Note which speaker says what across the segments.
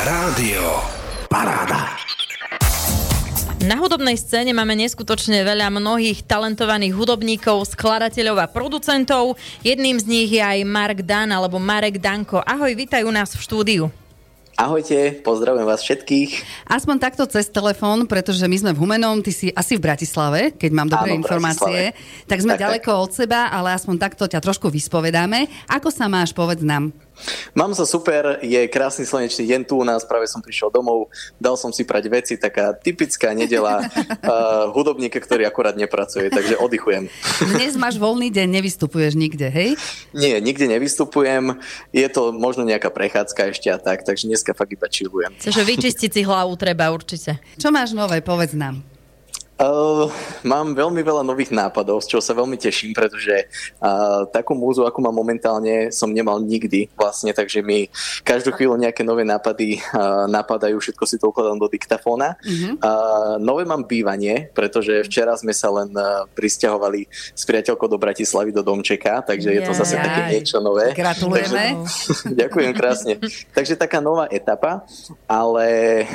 Speaker 1: Rádio Paráda.
Speaker 2: Na hudobnej scéne máme neskutočne veľa mnohých talentovaných hudobníkov, skladateľov a producentov. Jedným z nich je aj Mark Dan alebo Marek Danko. Ahoj, vítajú nás v štúdiu.
Speaker 3: Ahojte, pozdravujem vás všetkých.
Speaker 4: Aspoň takto cez telefón, pretože my sme v Humenom, ty si asi v Bratislave, keď mám dobré
Speaker 3: Áno,
Speaker 4: informácie.
Speaker 3: Bratislave.
Speaker 4: Tak sme
Speaker 3: Tak, tak.
Speaker 4: ďaleko od seba, ale aspoň takto ťa trošku vyspovedáme. Ako sa máš, povedz nám.
Speaker 3: Mám sa super, je krásny slnečný deň tu u nás, práve som prišiel domov, dal som si prať veci, taká typická nedela uh, hudobníka, ktorý akurát nepracuje, takže oddychujem.
Speaker 4: Dnes máš voľný deň, nevystupuješ nikde, hej?
Speaker 3: Nie, nikde nevystupujem, je to možno nejaká prechádzka ešte a tak, takže dneska fakt iba chillujem.
Speaker 2: Takže vyčistiť si hlavu treba určite.
Speaker 4: Čo máš nové, povedz nám.
Speaker 3: Uh, mám veľmi veľa nových nápadov, z čoho sa veľmi teším, pretože uh, takú múzu, ako mám momentálne, som nemal nikdy vlastne, takže mi každú chvíľu nejaké nové nápady uh, napadajú, všetko si to ukladám do diktafóna. Uh, nové mám bývanie, pretože včera sme sa len uh, pristahovali s priateľkou do Bratislavy do Domčeka, takže je to zase
Speaker 4: Jaj.
Speaker 3: také niečo nové.
Speaker 4: Gratulujeme.
Speaker 3: Takže, ďakujem krásne. Takže taká nová etapa, ale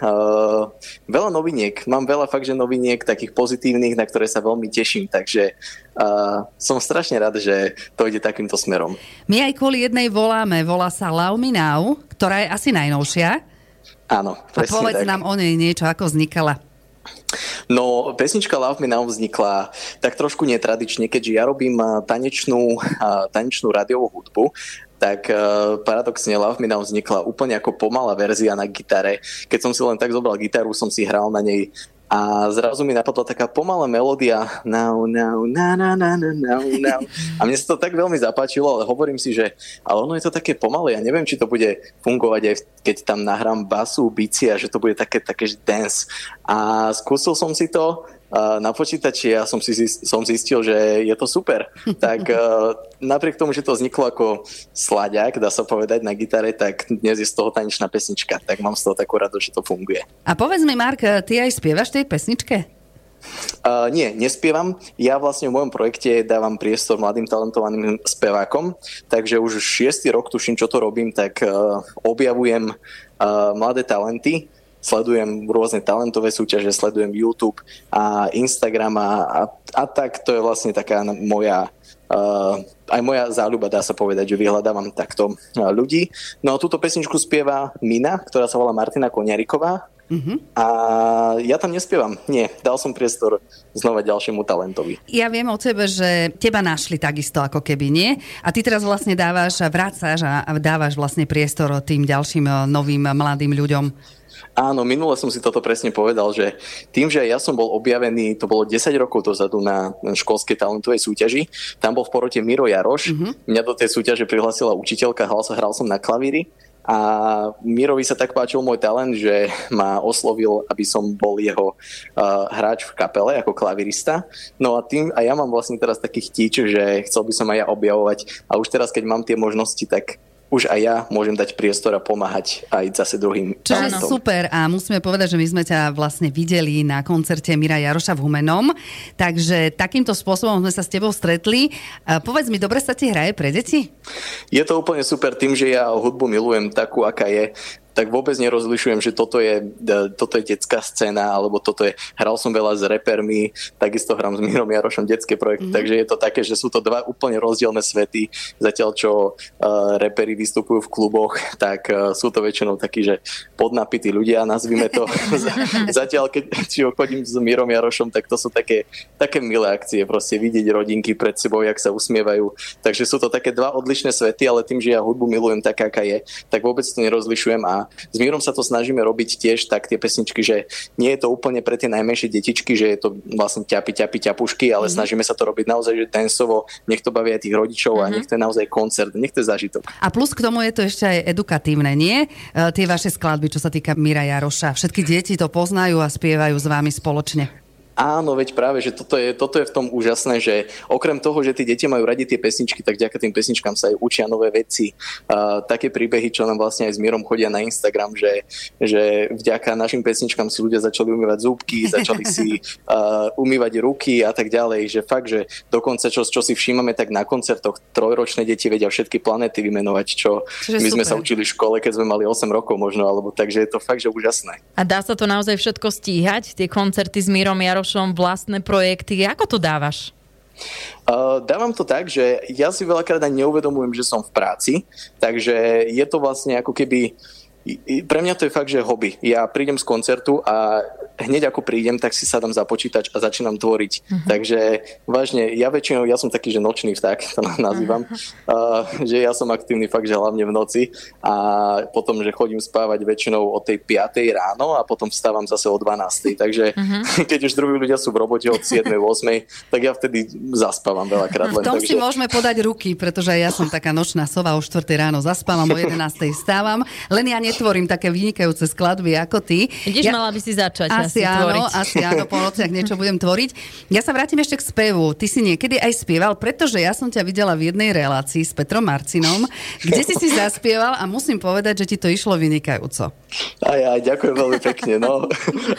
Speaker 3: uh, veľa noviniek. Mám veľa fakt, že noviniek takých pozitívnych, na ktoré sa veľmi teším, takže uh, som strašne rád, že to ide takýmto smerom.
Speaker 4: My aj kvôli jednej voláme, volá sa Love Me Now, ktorá je asi najnovšia.
Speaker 3: Áno,
Speaker 4: A
Speaker 3: presne
Speaker 4: povedz
Speaker 3: tak.
Speaker 4: nám o nej niečo, ako vznikala.
Speaker 3: No, pesnička Love Me Now vznikla tak trošku netradične, keďže ja robím a, tanečnú, a, tanečnú rádiovú hudbu, tak paradoxne Love Me Now vznikla úplne ako pomalá verzia na gitare. Keď som si len tak zobral gitaru, som si hral na nej a zrazu mi napadla taká pomalá melódia now, now, na, na, na, na, now, now. A mne sa to tak veľmi zapáčilo, ale hovorím si, že ale ono je to také pomalé, ja neviem, či to bude fungovať aj keď tam nahrám basu, bici a že to bude také, také dance. A skúsil som si to na počítači a som, si, som zistil, že je to super. Tak uh, napriek tomu, že to vzniklo ako slaďák, dá sa povedať, na gitare, tak dnes je z toho tanečná pesnička. Tak mám z toho takú radosť, že to funguje.
Speaker 4: A povedz mi, Mark, ty aj spievaš tej pesničke?
Speaker 3: Uh, nie, nespievam. Ja vlastne v mojom projekte dávam priestor mladým talentovaným spevákom, takže už šiestý rok, tuším, čo to robím, tak uh, objavujem uh, mladé talenty, sledujem rôzne talentové súťaže, sledujem YouTube a Instagram a, a, a tak to je vlastne taká moja Uh, aj moja záľuba, dá sa povedať, že vyhľadávam takto uh, ľudí. No a túto pesničku spieva Mina, ktorá sa volá Martina Koniariková. A ja tam nespievam. Nie, dal som priestor znova ďalšiemu talentovi.
Speaker 4: Ja viem o tebe, že teba našli takisto ako keby, nie? A ty teraz vlastne dávaš, vrácaš a dávaš vlastne priestor tým ďalším eh, novým eh, mladým ľuďom.
Speaker 3: Áno, minule som si toto presne povedal, že tým, že ja som bol objavený, to bolo 10 rokov dozadu na školskej talentovej súťaži, tam bol v porote Miro Jaroš, mm-hmm. mňa do tej súťaže prihlasila učiteľka, hral, hral som na klavíri a Mirovi sa tak páčil môj talent, že ma oslovil, aby som bol jeho uh, hráč v kapele ako klavirista. No a tým, a ja mám vlastne teraz taký chtíč, že chcel by som aj ja objavovať a už teraz, keď mám tie možnosti, tak už aj ja môžem dať priestor a pomáhať aj zase druhým
Speaker 4: Čo je
Speaker 3: talentom.
Speaker 4: super a musíme povedať, že my sme ťa vlastne videli na koncerte Mira Jaroša v Humenom, takže takýmto spôsobom sme sa s tebou stretli. Povedz mi, dobre sa ti hraje pre deti?
Speaker 3: Je to úplne super tým, že ja hudbu milujem takú, aká je tak vôbec nerozlišujem, že toto je, e, toto je detská scéna, alebo toto je, hral som veľa s repermi, takisto hrám s Mírom Jarošom detské projekty, mm-hmm. takže je to také, že sú to dva úplne rozdielne svety, zatiaľ čo uh, reperi vystupujú v kluboch, tak uh, sú to väčšinou takí, že podnapití ľudia, nazvime to. zatiaľ, keď či chodím s Mírom Jarošom, tak to sú také, také milé akcie, proste vidieť rodinky pred sebou, jak sa usmievajú. Takže sú to také dva odlišné svety, ale tým, že ja hudbu milujem tak, aká je, tak vôbec to nerozlišujem a s Mírom sa to snažíme robiť tiež tak tie pesničky, že nie je to úplne pre tie najmenšie detičky, že je to vlastne ťapi, ťapi, ťapušky, ale mm-hmm. snažíme sa to robiť naozaj, že danceovo, nech to baví aj tých rodičov mm-hmm. a nech to je naozaj koncert, nech to je zážitok.
Speaker 4: A plus k tomu je to ešte aj edukatívne, nie? E, tie vaše skladby, čo sa týka Mira Jaroša. Všetky deti to poznajú a spievajú s vami spoločne.
Speaker 3: Áno, veď práve, že toto je, toto je v tom úžasné, že okrem toho, že tí deti majú radi tie pesničky, tak ďaká tým pesničkám sa aj učia nové veci. Uh, také príbehy, čo nám vlastne aj s Mírom chodia na Instagram, že, že vďaka našim pesničkám si ľudia začali umývať zúbky, začali si uh, umývať ruky a tak ďalej, že fakt, že dokonca čo, čo si všímame, tak na koncertoch trojročné deti vedia všetky planéty vymenovať, čo Čiže my super. sme sa učili v škole, keď sme mali 8 rokov možno, alebo takže je to fakt, že úžasné.
Speaker 2: A dá sa to naozaj všetko stíhať? Tie koncerty s Mírom Jaroš Milošom vlastné projekty. Ako to dávaš?
Speaker 3: Uh, dávam to tak, že ja si veľakrát ani neuvedomujem, že som v práci, takže je to vlastne ako keby pre mňa to je fakt, že hobby. Ja prídem z koncertu a hneď ako prídem, tak si sadám za počítač a začínam tvoriť. Uh-huh. Takže vážne, ja väčšinou, ja som taký, že nočný vták, to nazývam, uh-huh. uh, že ja som aktívny fakt, že hlavne v noci a potom, že chodím spávať väčšinou o tej 5. ráno a potom vstávam zase o 12. Takže uh-huh. keď už druhí ľudia sú v robote od 7. 8. tak ja vtedy zaspávam veľakrát.
Speaker 4: Len, v tom takže... si môžeme podať ruky, pretože ja som taká nočná sova, o 4. ráno zaspávam, o 11. stávam, len ja netvorím také vynikajúce skladby ako ty.
Speaker 2: Vidíš, ja... mala by si začať.
Speaker 4: A asi áno, tvoriť. asi áno, po nociach niečo budem tvoriť. Ja sa vrátim ešte k spevu. Ty si niekedy aj spieval, pretože ja som ťa videla v jednej relácii s Petrom Marcinom, kde si si zaspieval a musím povedať, že ti to išlo vynikajúco.
Speaker 3: Aj, aj, ďakujem veľmi pekne. No,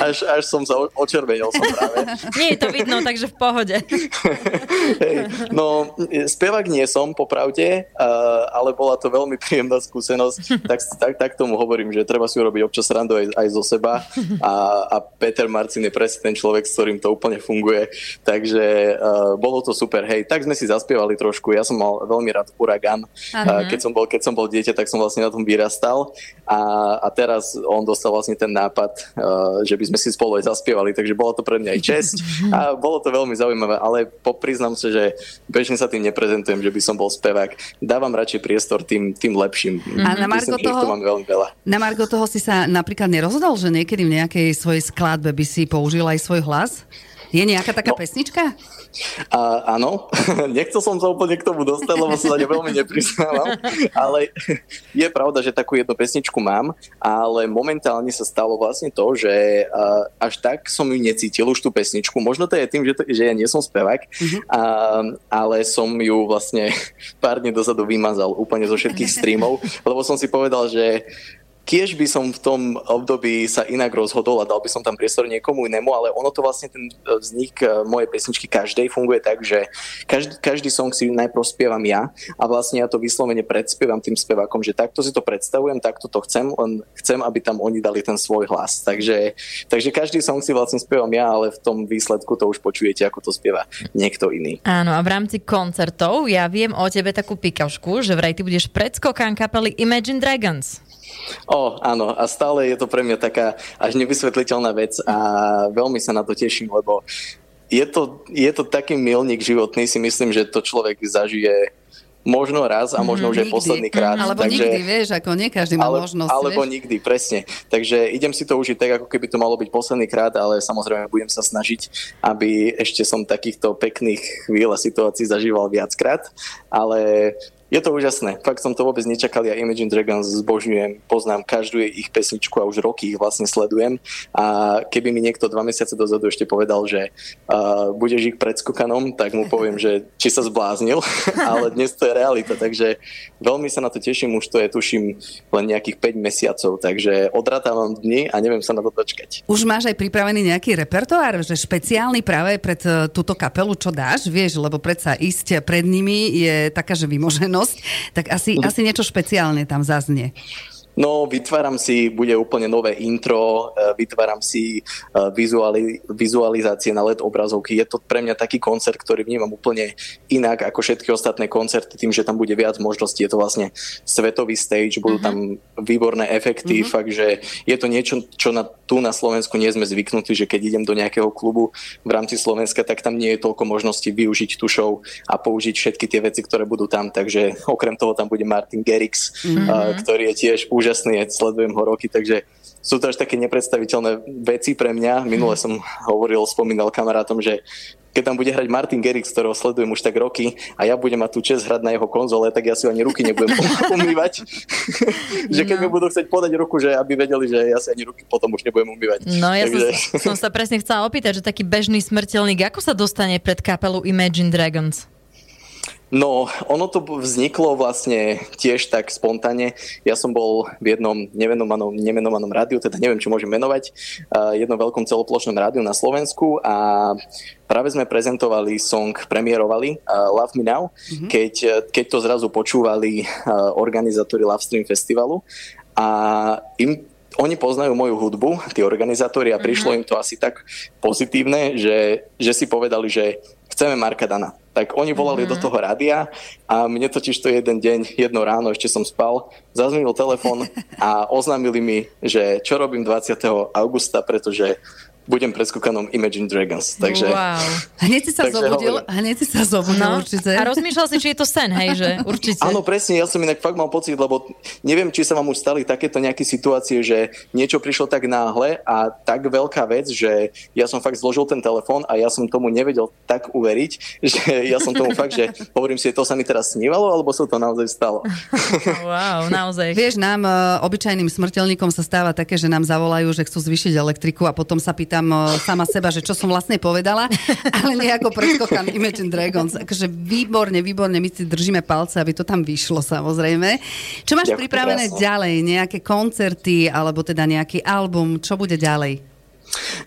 Speaker 3: až, až som sa očervenil som práve.
Speaker 2: Nie je to vidno, takže v pohode.
Speaker 3: Hej, no, spevák nie som, popravde, ale bola to veľmi príjemná skúsenosť. Tak, tak, tak tomu hovorím, že treba si urobiť občas randu aj, aj zo seba a, a Peter Marcin je presne ten človek, s ktorým to úplne funguje. Takže uh, bolo to super. Hej, tak sme si zaspievali trošku. Ja som mal veľmi rád Uragan. Uh, keď, som bol, keď som bol dieťa, tak som vlastne na tom vyrastal. A, a teraz on dostal vlastne ten nápad, uh, že by sme si spolu aj zaspievali. Takže bolo to pre mňa aj čest. A bolo to veľmi zaujímavé. Ale popriznám sa, že bežne sa tým neprezentujem, že by som bol spevák. Dávam radšej priestor tým, tým lepším.
Speaker 4: A na Myslím, toho, to veľmi veľa. Na Margo toho si sa napríklad nerozhodol, že niekedy v nejakej svojej skladbe by si použil aj svoj hlas? Je nejaká taká no, pesnička?
Speaker 3: A, áno, nechcel som sa úplne k tomu dostať, lebo sa za ne veľmi nepriznávam, ale je pravda, že takú jednu pesničku mám, ale momentálne sa stalo vlastne to, že až tak som ju necítil už tú pesničku. Možno to je tým, že, to, že ja nie som spevák, uh-huh. a, ale som ju vlastne pár dní dozadu vymazal úplne zo všetkých streamov, lebo som si povedal, že Kiež by som v tom období sa inak rozhodol a dal by som tam priestor niekomu inému, ale ono to vlastne ten e, vznik e, mojej pesničky každej funguje tak, že každý, každý song si najprv spievam ja a vlastne ja to vyslovene predspievam tým spevákom, že takto si to predstavujem, takto to chcem, len chcem, aby tam oni dali ten svoj hlas. Takže, takže každý song si vlastne spievam ja, ale v tom výsledku to už počujete, ako to spieva niekto iný.
Speaker 2: Áno, a v rámci koncertov ja viem o tebe takú pikašku, že vraj ty budeš predskokán kapely Imagine Dragons.
Speaker 3: O, áno, a stále je to pre mňa taká až nevysvetliteľná vec a veľmi sa na to teším, lebo je to, je to taký milník životný, si myslím, že to človek zažije možno raz a možno mm, už aj posledný krát.
Speaker 4: Mm, alebo takže, nikdy, vieš, ako nie každý má ale, možnosť.
Speaker 3: Alebo
Speaker 4: vieš?
Speaker 3: nikdy, presne. Takže idem si to užiť tak, ako keby to malo byť posledný krát, ale samozrejme budem sa snažiť, aby ešte som takýchto pekných chvíľ a situácií zažíval viackrát. Ale je to úžasné. Fakt som to vôbec nečakal. Ja Imagine Dragons zbožňujem, poznám každú ich pesničku a už roky ich vlastne sledujem. A keby mi niekto dva mesiace dozadu ešte povedal, že uh, budeš ich predskokanom, tak mu poviem, že či sa zbláznil, ale dnes to je realita. Takže veľmi sa na to teším. Už to je, tuším, len nejakých 5 mesiacov. Takže odratávam dni a neviem sa na to dočkať.
Speaker 4: Už máš aj pripravený nejaký repertoár, že špeciálny práve pred túto kapelu, čo dáš, vieš, lebo predsa ísť pred nimi je taká, že vymoženosť skúsenosť, tak asi, asi niečo špeciálne tam zaznie.
Speaker 3: No, vytváram si, bude úplne nové intro, e, vytváram si e, vizuali, vizualizácie na LED obrazovky. Je to pre mňa taký koncert, ktorý vnímam úplne inak ako všetky ostatné koncerty, tým, že tam bude viac možností. Je to vlastne svetový stage, budú tam mhm. výborné efekty, uh-huh. fakt, že je to niečo, čo na, tu na Slovensku nie sme zvyknutí, že keď idem do nejakého klubu v rámci Slovenska, tak tam nie je toľko možností využiť tú show a použiť všetky tie veci, ktoré budú tam. Takže okrem toho tam bude Martin Gerix, uh-huh. ktorý je tiež už úžasný, sledujem ho roky, takže sú to až také nepredstaviteľné veci pre mňa. Minule som hovoril, spomínal kamarátom, že keď tam bude hrať Martin Gerix, ktorého sledujem už tak roky a ja budem mať tú čest hrať na jeho konzole, tak ja si ani ruky nebudem umývať. že keď no. mi budú chcieť podať ruku, že aby vedeli, že ja si ani ruky potom už nebudem umývať.
Speaker 2: No ja Takže... som, som sa presne chcela opýtať, že taký bežný smrteľník, ako sa dostane pred kapelu Imagine Dragons?
Speaker 3: No, ono to vzniklo vlastne tiež tak spontánne. Ja som bol v jednom nemenovanom, nemenovanom rádiu, teda neviem, čo môžem menovať, jednom veľkom celoplošnom rádiu na Slovensku a práve sme prezentovali song, premiérovali uh, Love Me Now, mm-hmm. keď, keď to zrazu počúvali uh, organizátori Love Stream Festivalu a im oni poznajú moju hudbu, tí organizátori, a prišlo mm-hmm. im to asi tak pozitívne, že, že si povedali, že chceme Marka Dana. Tak oni volali mm-hmm. do toho rádia a mne totiž to jeden deň, jedno ráno, ešte som spal, zazvonil telefon a oznámili mi, že čo robím 20. augusta, pretože budem skúkanom Imagine Dragons. Takže,
Speaker 2: wow.
Speaker 4: Hneď si sa zobudil, hneď si sa zobudil no, určite.
Speaker 2: A rozmýšľal si, či je to sen, hej, že určite.
Speaker 3: Áno, presne, ja som inak fakt mal pocit, lebo neviem, či sa vám už stali takéto nejaké situácie, že niečo prišlo tak náhle a tak veľká vec, že ja som fakt zložil ten telefón a ja som tomu nevedel tak uveriť, že ja som tomu fakt, že hovorím si, to sa mi teraz snívalo, alebo sa to naozaj stalo.
Speaker 2: wow, naozaj.
Speaker 4: Vieš, nám, e, obyčajným smrteľníkom sa stáva také, že nám zavolajú, že chcú zvýšiť elektriku a potom sa pýta pýtam sama seba, že čo som vlastne povedala, ale nejako predskokám Imagine Dragons. Takže výborne, výborne, my si držíme palce, aby to tam vyšlo samozrejme. Čo máš Ďakujem pripravené krásne. ďalej? Nejaké koncerty alebo teda nejaký album? Čo bude ďalej?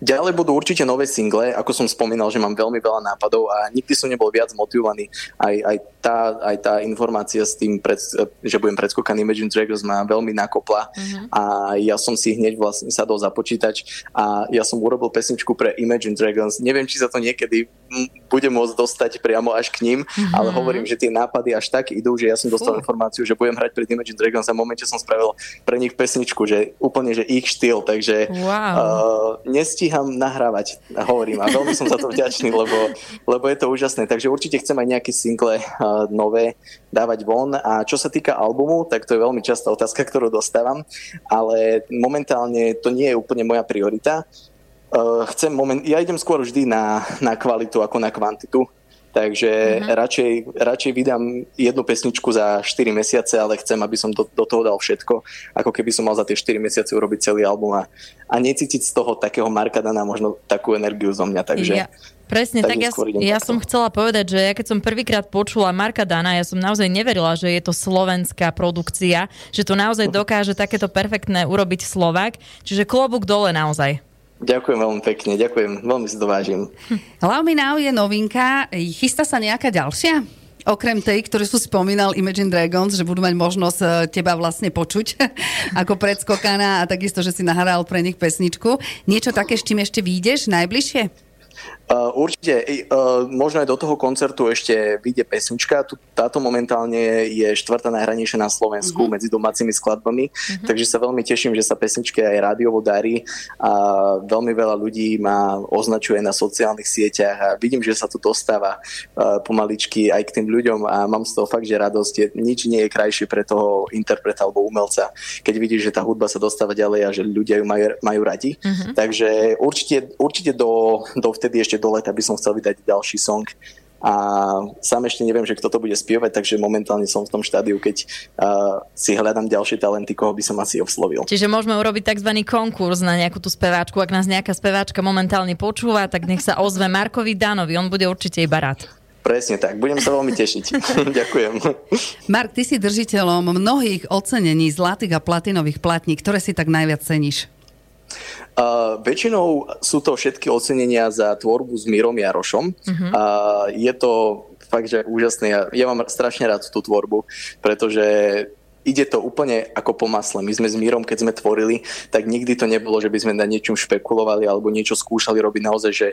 Speaker 3: Ďalej budú určite nové single, ako som spomínal, že mám veľmi veľa nápadov a nikdy som nebol viac motivovaný. Aj, aj, tá, aj tá informácia s tým, pred, že budem predskokaný Imagine Dragons ma veľmi nakopla uh-huh. a ja som si hneď vlastne sadol za počítač a ja som urobil pesničku pre Imagine Dragons. Neviem, či sa to niekedy bude môcť dostať priamo až k ním, uh-huh. ale hovorím, že tie nápady až tak idú, že ja som dostal uh. informáciu, že budem hrať pred Imagine Dragons a v momente som spravil pre nich pesničku, že úplne, že ich štýl, takže wow. uh, nestíham nahrávať, hovorím, a veľmi som za to vďačný, lebo, lebo je to úžasné. Takže určite chcem aj nejaké single uh, nové dávať von. A čo sa týka albumu, tak to je veľmi častá otázka, ktorú dostávam, ale momentálne to nie je úplne moja priorita. Uh, chcem moment, ja idem skôr vždy na, na kvalitu ako na kvantitu. Takže uh-huh. radšej, radšej vydám jednu pesničku za 4 mesiace, ale chcem, aby som do, do toho dal všetko, ako keby som mal za tie 4 mesiace urobiť celý album a, a necítiť z toho takého Marka Dana možno takú energiu zo mňa. Takže, ja.
Speaker 2: Presne, tak, tak ja, ja som chcela povedať, že ja keď som prvýkrát počula Marka Dana, ja som naozaj neverila, že je to slovenská produkcia, že to naozaj dokáže takéto perfektné urobiť Slovak, čiže klobúk dole naozaj.
Speaker 3: Ďakujem veľmi pekne, ďakujem, veľmi si to vážim.
Speaker 4: Love Now je novinka, chystá sa nejaká ďalšia? Okrem tej, ktorú si spomínal Imagine Dragons, že budú mať možnosť e, teba vlastne počuť ako predskokaná a takisto, že si nahral pre nich pesničku. Niečo také, s čím ešte vyjdeš najbližšie?
Speaker 3: Uh, určite, uh, možno aj do toho koncertu ešte vyjde pesnička. Táto momentálne je štvrtá najhranejšia na Slovensku uh-huh. medzi domácimi skladbami, uh-huh. takže sa veľmi teším, že sa pesničke aj rádiovo darí a veľmi veľa ľudí ma označuje na sociálnych sieťach a vidím, že sa tu dostáva uh, pomaličky aj k tým ľuďom a mám z toho fakt, že radosť je, nič nie je krajšie pre toho interpreta alebo umelca, keď vidíš, že tá hudba sa dostáva ďalej a že ľudia ju majú, majú radi. Uh-huh. Takže určite, určite do, do vtedy ešte do leta by som chcel vydať ďalší song a sám ešte neviem, že kto to bude spievať, takže momentálne som v tom štádiu, keď uh, si hľadám ďalšie talenty, koho by som asi oslovil.
Speaker 2: Čiže môžeme urobiť tzv. konkurs na nejakú tú speváčku. Ak nás nejaká speváčka momentálne počúva, tak nech sa ozve Markovi Danovi, on bude určite iba rád.
Speaker 3: Presne tak, budem sa veľmi tešiť. Ďakujem.
Speaker 4: Mark, ty si držiteľom mnohých ocenení zlatých a platinových platní, ktoré si tak najviac ceníš?
Speaker 3: Uh, väčšinou sú to všetky ocenenia za tvorbu s Mírom Jarošom. Uh-huh. Uh, je to fakt, že úžasné. Ja, ja mám strašne rád tú tvorbu, pretože ide to úplne ako po masle. My sme s Mírom, keď sme tvorili, tak nikdy to nebolo, že by sme na niečom špekulovali alebo niečo skúšali robiť naozaj, že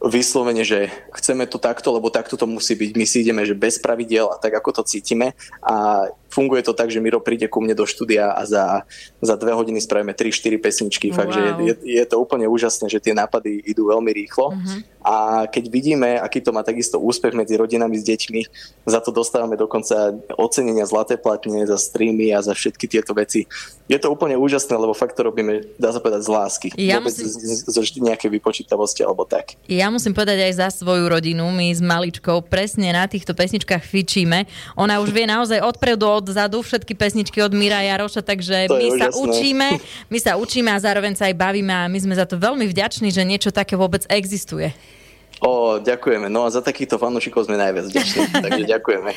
Speaker 3: vyslovene, že chceme to takto, lebo takto to musí byť. My si ideme, že bez pravidiel a tak, ako to cítime. A funguje to tak, že Miro príde ku mne do štúdia a za, za dve hodiny spravíme 3-4 pesničky. Wow. Fakt, že je, je, to úplne úžasné, že tie nápady idú veľmi rýchlo. Uh-huh a keď vidíme, aký to má takisto úspech medzi rodinami s deťmi, za to dostávame dokonca ocenenia zlaté platne za streamy a za všetky tieto veci. Je to úplne úžasné, lebo fakt to robíme, dá sa povedať, z lásky. Ja Vôbec musím... z, z, z nejakej vypočítavosti alebo tak.
Speaker 2: Ja musím povedať aj za svoju rodinu. My s maličkou presne na týchto pesničkách fičíme. Ona už vie naozaj odpredu, odzadu všetky pesničky od Mira Jaroša, takže my sa úžasné. učíme, my sa učíme a zároveň sa aj bavíme a my sme za to veľmi vďační, že niečo také vôbec existuje.
Speaker 3: O, ďakujeme. No a za takýchto fanúšikov sme najviac vďační, takže ďakujeme.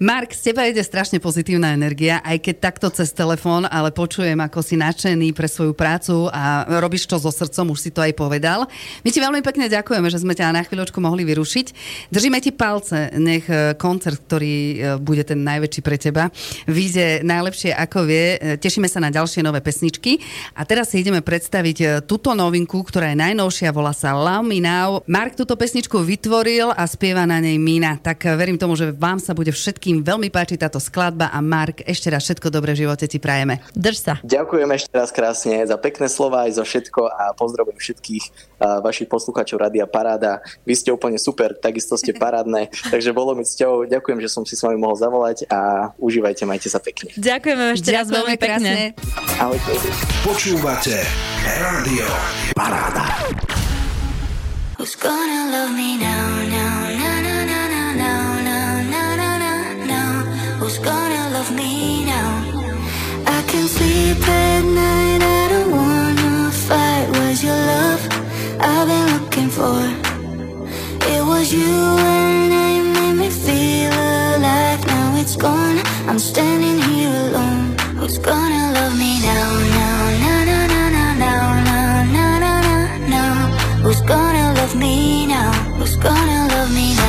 Speaker 4: Mark, z teba ide strašne pozitívna energia, aj keď takto cez telefón, ale počujem, ako si nadšený pre svoju prácu a robíš to so srdcom, už si to aj povedal. My ti veľmi pekne ďakujeme, že sme ťa na chvíľočku mohli vyrušiť. Držíme ti palce, nech e, koncert, ktorý e, bude ten najväčší pre teba, vyjde najlepšie ako vie. E, tešíme sa na ďalšie nové pesničky. A teraz si ideme predstaviť túto novinku, ktorá je najnovšia, volá sa Love Me Now. Mark, tu túto pesničku vytvoril a spieva na nej Mina. Tak verím tomu, že vám sa bude všetkým veľmi páčiť táto skladba a Mark, ešte raz všetko dobré v živote ti prajeme.
Speaker 2: Drž sa.
Speaker 3: Ďakujem ešte raz krásne za pekné slova aj za všetko a pozdravujem všetkých uh, vašich poslucháčov Radia Paráda. Vy ste úplne super, takisto ste parádne, takže bolo mi cťou. Ďakujem, že som si s vami mohol zavolať a užívajte, majte sa pekne.
Speaker 2: Ďakujeme ešte raz veľmi pekne.
Speaker 1: Ahojte. Počúvate Rádio Paráda. Who's gonna love me now, now, now, now, now, now, now, now, now, now, now? Who's gonna love me now? I can sleep at night, I don't wanna fight. Where's your love I've been looking for? It was you and I made me feel alive. Now it's gone, I'm standing here alone. Who's gonna love me now, now, now, now, now, now, now, now, now, now? Who's gonna love me now? Who's gonna love me now?